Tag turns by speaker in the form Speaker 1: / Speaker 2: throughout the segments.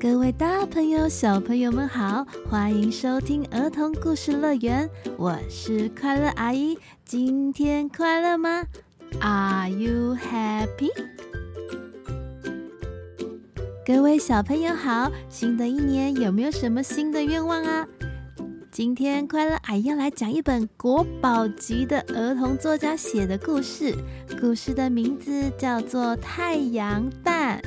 Speaker 1: 各位大朋友、小朋友们好，欢迎收听儿童故事乐园，我是快乐阿姨。今天快乐吗？Are you happy？各位小朋友好，新的一年有没有什么新的愿望啊？今天快乐阿姨要来讲一本国宝级的儿童作家写的故事，故事的名字叫做《太阳蛋》。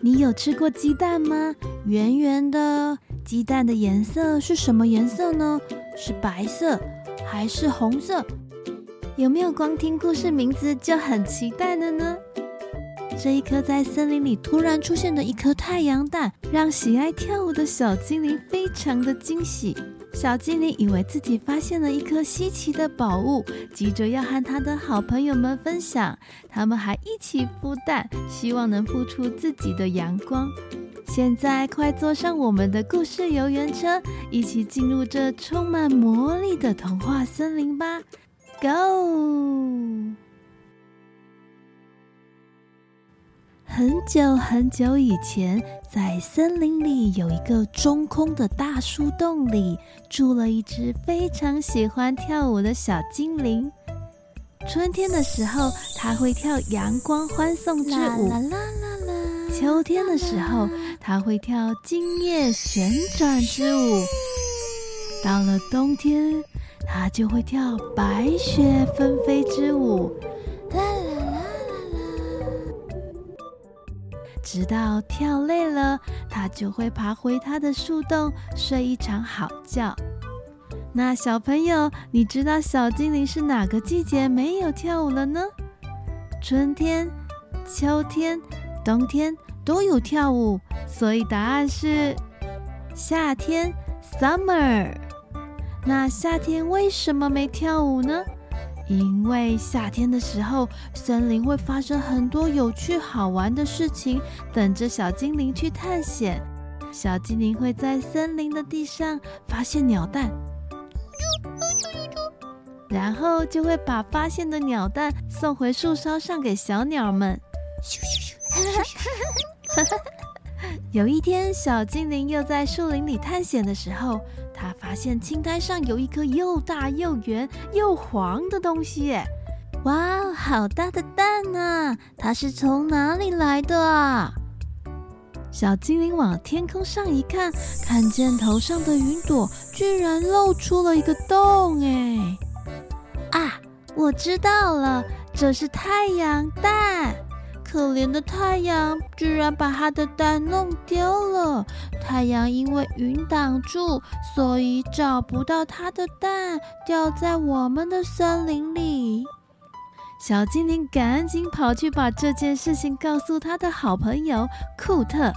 Speaker 1: 你有吃过鸡蛋吗？圆圆的鸡蛋的颜色是什么颜色呢？是白色还是红色？有没有光听故事名字就很期待的呢？这一颗在森林里突然出现的一颗太阳蛋，让喜爱跳舞的小精灵非常的惊喜。小精灵以为自己发现了一颗稀奇的宝物，急着要和他的好朋友们分享。他们还一起孵蛋，希望能孵出自己的阳光。现在，快坐上我们的故事游园车，一起进入这充满魔力的童话森林吧！Go！很久很久以前，在森林里有一个中空的大树洞里，住了一只非常喜欢跳舞的小精灵。春天的时候，它会跳阳光欢送之舞；秋天的时候，它会跳金叶旋转之舞；到了冬天，它就会跳白雪纷飞之舞。直到跳累了，它就会爬回它的树洞睡一场好觉。那小朋友，你知道小精灵是哪个季节没有跳舞了呢？春天、秋天、冬天都有跳舞，所以答案是夏天 （summer）。那夏天为什么没跳舞呢？因为夏天的时候，森林会发生很多有趣好玩的事情，等着小精灵去探险。小精灵会在森林的地上发现鸟蛋，然后就会把发现的鸟蛋送回树梢上给小鸟们。有一天，小精灵又在树林里探险的时候，他发现青苔上有一颗又大又圆又黄的东西。哇，好大的蛋啊！它是从哪里来的啊？小精灵往天空上一看，看见头上的云朵居然露出了一个洞。哎，啊，我知道了，这是太阳蛋。可怜的太阳居然把他的蛋弄丢了。太阳因为云挡住，所以找不到他的蛋，掉在我们的森林里。小精灵赶紧跑去把这件事情告诉他的好朋友库特。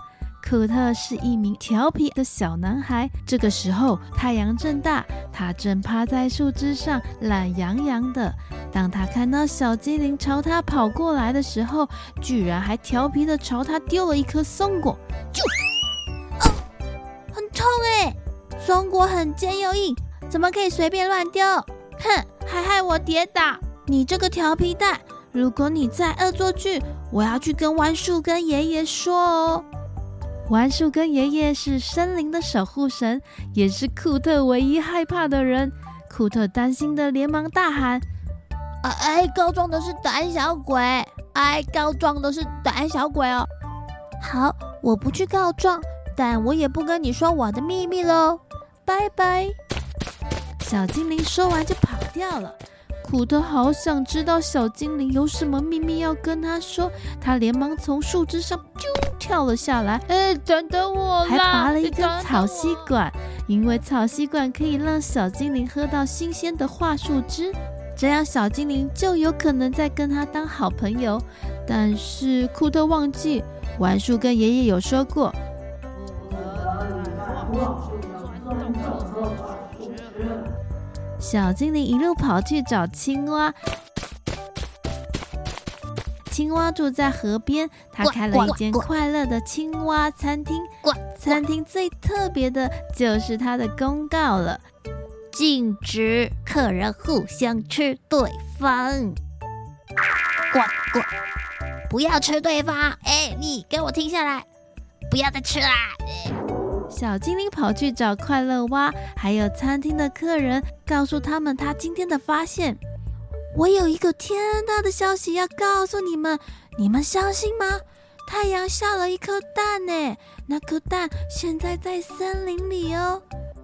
Speaker 1: 库特是一名调皮的小男孩。这个时候，太阳正大，他正趴在树枝上懒洋洋的。当他看到小精灵朝他跑过来的时候，居然还调皮的朝他丢了一颗松果。就，哦，很痛哎！松果很尖又硬，怎么可以随便乱丢？哼，还害我跌倒！你这个调皮蛋，如果你再恶作剧，我要去跟弯树根爷爷说哦。弯树根爷爷是森林的守护神，也是库特唯一害怕的人。库特担心的连忙大喊：“哎，告状的是胆小鬼！哎，告状的是胆小鬼哦！”好，我不去告状，但我也不跟你说我的秘密喽，拜拜。小精灵说完就跑掉了。库特好想知道小精灵有什么秘密要跟他说，他连忙从树枝上啾。跳了下来，哎，等等我！还拔了一根草吸管，因为草吸管可以让小精灵喝到新鲜的桦树汁，这样小精灵就有可能再跟他当好朋友。但是库特忘记，樊树跟爷爷有说过，小精灵一路跑去找青蛙。青蛙住在河边，他开了一间快乐的青蛙餐厅。餐厅最特别的就是它的公告了：禁止客人互相吃对方。呱呱，不要吃对方！哎，你给我停下来！
Speaker 2: 不要再吃啦！
Speaker 1: 小精灵跑去找快乐蛙，还有餐厅的客人，告诉他们他今天的发现。我有一个天大的消息要告诉你们，你们相信吗？太阳下了一颗蛋呢，那颗蛋现在在森林里哦。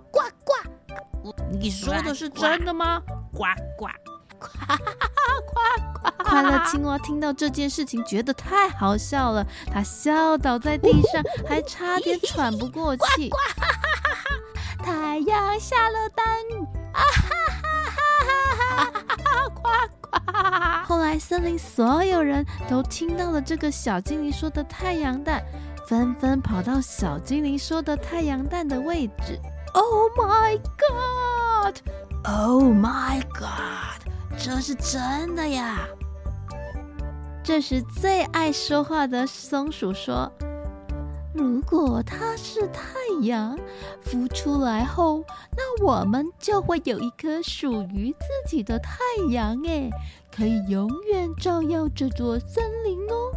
Speaker 2: 呱呱，
Speaker 1: 你说的是真的吗？
Speaker 2: 呱呱，
Speaker 1: 呱呱呱！快乐青蛙听到这件事情，觉得太好笑了，他笑倒在地上，还差点喘不过气。
Speaker 2: 呱呱，
Speaker 1: 太阳下了蛋，啊哈哈哈哈哈！呱呱。后来，森林所有人都听到了这个小精灵说的太阳蛋，纷纷跑到小精灵说的太阳蛋的位置。Oh my god! Oh my god! 这是真的呀！这时，最爱说话的松鼠说：“如果它是太阳，孵出来后，那我们就会有一颗属于自己的太阳，哎，可以永远照耀这座森林哦。”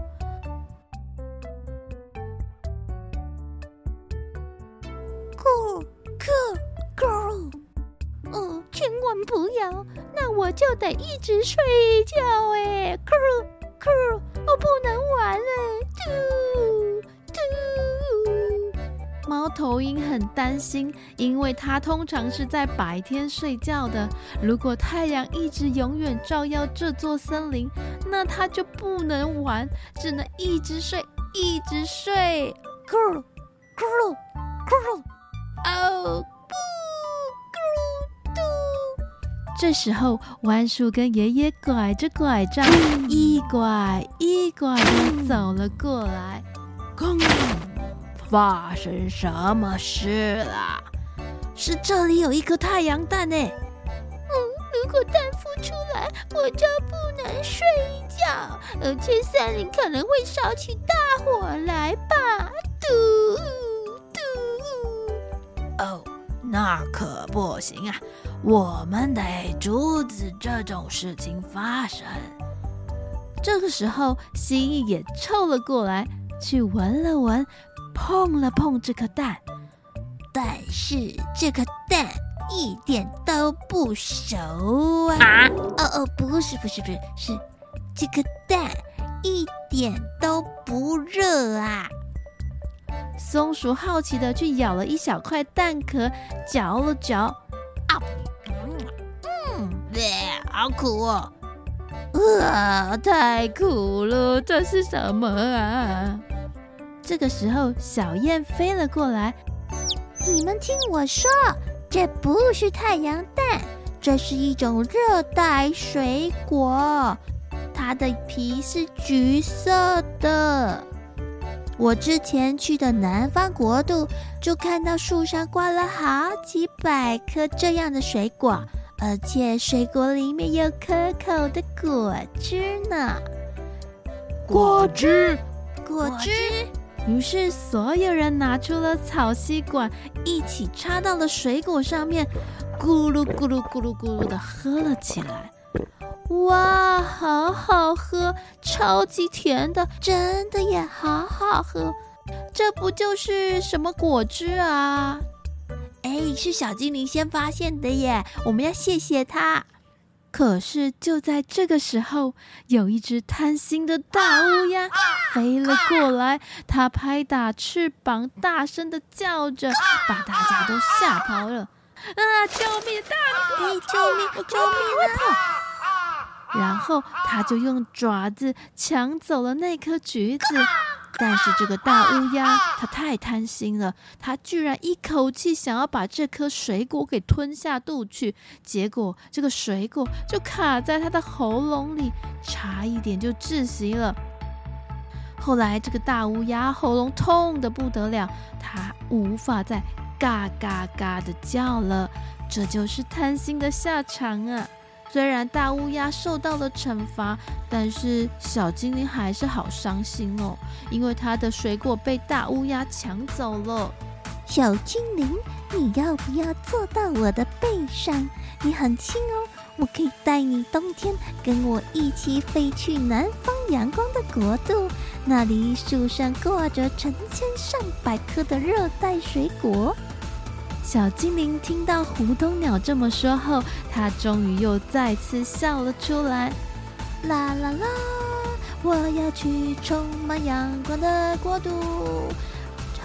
Speaker 1: 不要，我就得一直睡觉哎！咕咕，我不能玩了！嘟嘟。猫头鹰很担心，因为它通常是在白天睡觉的。如果太阳一直永远照耀这座森林，那它就不能玩，只能一直睡，一直睡。咕咕咕，哦。这时候，弯树跟爷爷拐着拐杖，一拐一拐的走了过来。刚刚发生什么事了？是这里有一颗太阳蛋呢。嗯，如果蛋孵出来，我就不能睡觉，而且森林可能会烧起大火来吧？嘟嘟。哦，那可不行啊！我们得阻止这种事情发生。这个时候，蜥蜴也凑了过来，去闻了闻，碰了碰这颗蛋。但是这颗蛋一点都不熟啊！啊哦哦，不是不是不是，是这颗蛋一点都不热啊！松鼠好奇的去咬了一小块蛋壳，嚼了嚼。好苦哦！啊，太苦了！这是什么啊？这个时候，小燕飞了过来。
Speaker 3: 你们听我说，这不是太阳蛋，这是一种热带水果，它的皮是橘色的。我之前去的南方国度，就看到树上挂了好几百颗这样的水果。而且水果里面有可口的果汁呢，
Speaker 1: 果汁，果汁。于是所有人拿出了草吸管，一起插到了水果上面，咕噜咕噜咕噜咕噜的喝了起来。哇，好好喝，超级甜的，真的也好好喝。这不就是什么果汁啊？哎，是小精灵先发现的耶！我们要谢谢他。可是就在这个时候，有一只贪心的大乌鸦飞了过来，它拍打翅膀，大声的叫着，把大家都吓跑了。啊！救命！大乌鸦！救命！救命！然后它就用爪子抢走了那颗橘子。但是这个大乌鸦，它太贪心了，它居然一口气想要把这颗水果给吞下肚去，结果这个水果就卡在它的喉咙里，差一点就窒息了。后来这个大乌鸦喉咙痛得不得了，它无法再嘎嘎嘎的叫了，这就是贪心的下场啊！虽然大乌鸦受到了惩罚，但是小精灵还是好伤心哦，因为它的水果被大乌鸦抢走了。
Speaker 3: 小精灵，你要不要坐到我的背上？你很轻哦，我可以带你冬天跟我一起飞去南方阳光的国度，那里树上挂着成千上百颗的热带水果。
Speaker 1: 小精灵听到湖东鸟这么说后，它终于又再次笑了出来。
Speaker 3: 啦啦啦！我要去充满阳光的国度，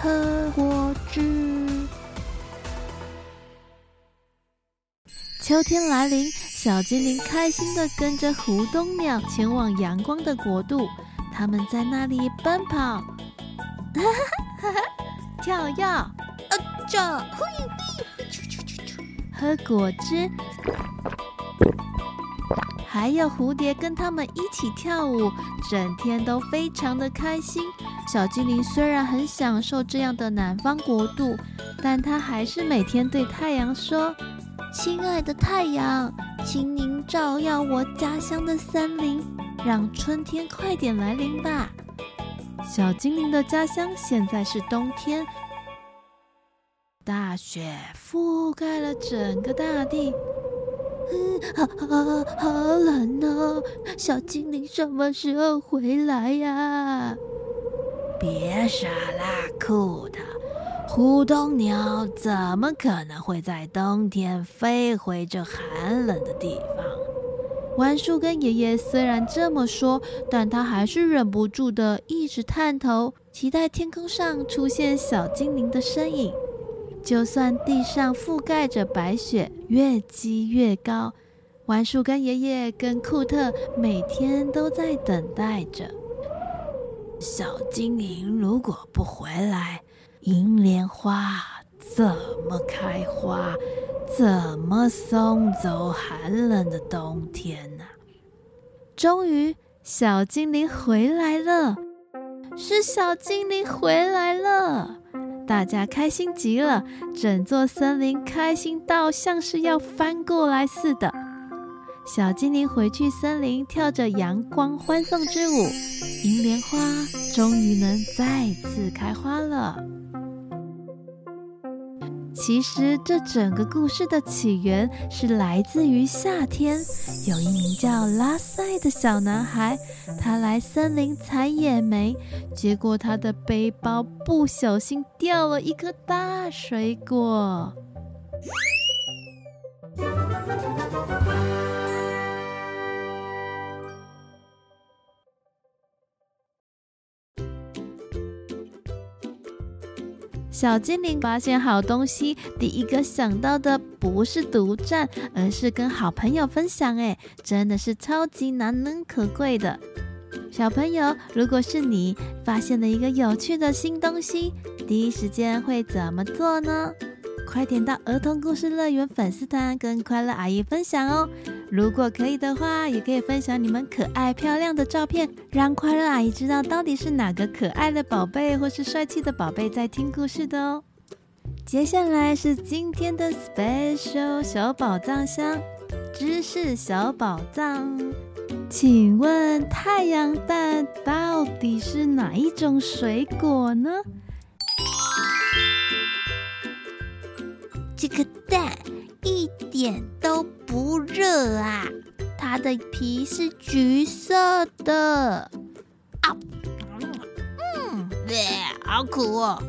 Speaker 3: 喝果汁。
Speaker 1: 秋天来临，小精灵开心地跟着湖东鸟前往阳光的国度。他们在那里奔跑，哈哈哈，跳跃，啊
Speaker 3: 这，
Speaker 1: 喝果汁，还有蝴蝶跟他们一起跳舞，整天都非常的开心。小精灵虽然很享受这样的南方国度，但他还是每天对太阳说。
Speaker 3: 亲爱的太阳，请您照耀我家乡的森林，让春天快点来临吧。
Speaker 1: 小精灵的家乡现在是冬天，大雪覆盖了整个大地。
Speaker 3: 嗯，好，好，好冷哦！小精灵什么时候回来呀？
Speaker 2: 别傻啦，酷的。湖东鸟怎么可能会在冬天飞回这寒冷的地方？
Speaker 1: 浣树跟爷爷虽然这么说，但他还是忍不住的一直探头，期待天空上出现小精灵的身影。就算地上覆盖着白雪，越积越高，浣树跟爷爷跟库特每天都在等待着。
Speaker 2: 小精灵如果不回来，银莲花怎么开花？怎么送走寒冷的冬天呢？
Speaker 1: 终于，小精灵回来了，是小精灵回来了！大家开心极了，整座森林开心到像是要翻过来似的。小精灵回去森林，跳着阳光欢送之舞，银莲花终于能再次开花了。其实，这整个故事的起源是来自于夏天。有一名叫拉塞的小男孩，他来森林采野莓，结果他的背包不小心掉了一颗大水果。小精灵发现好东西，第一个想到的不是独占，而是跟好朋友分享。哎，真的是超级难能可贵的。小朋友，如果是你发现了一个有趣的新东西，第一时间会怎么做呢？快点到儿童故事乐园粉丝团跟快乐阿姨分享哦！如果可以的话，也可以分享你们可爱漂亮的照片，让快乐阿姨知道到底是哪个可爱的宝贝或是帅气的宝贝在听故事的哦。接下来是今天的 special 小宝藏箱，知识小宝藏，请问太阳蛋到底是哪一种水果呢？
Speaker 3: 这个蛋一点都不热啊！它的皮是橘色的。啊，
Speaker 2: 嗯，好苦哦！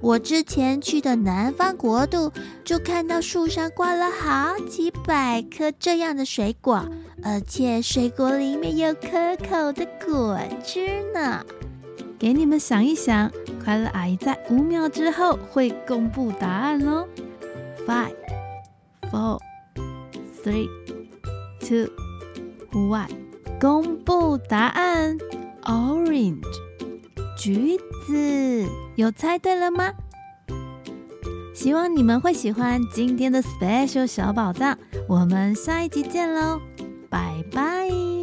Speaker 3: 我之前去的南方国度，就看到树上挂了好几百颗这样的水果，而且水果里面有可口的果汁呢。
Speaker 1: 给你们想一想，快乐阿姨在五秒之后会公布答案哦。Five, four, three, two, one，公布答案：Orange，橘子。有猜对了吗？希望你们会喜欢今天的 Special 小宝藏。我们下一集见喽，拜拜。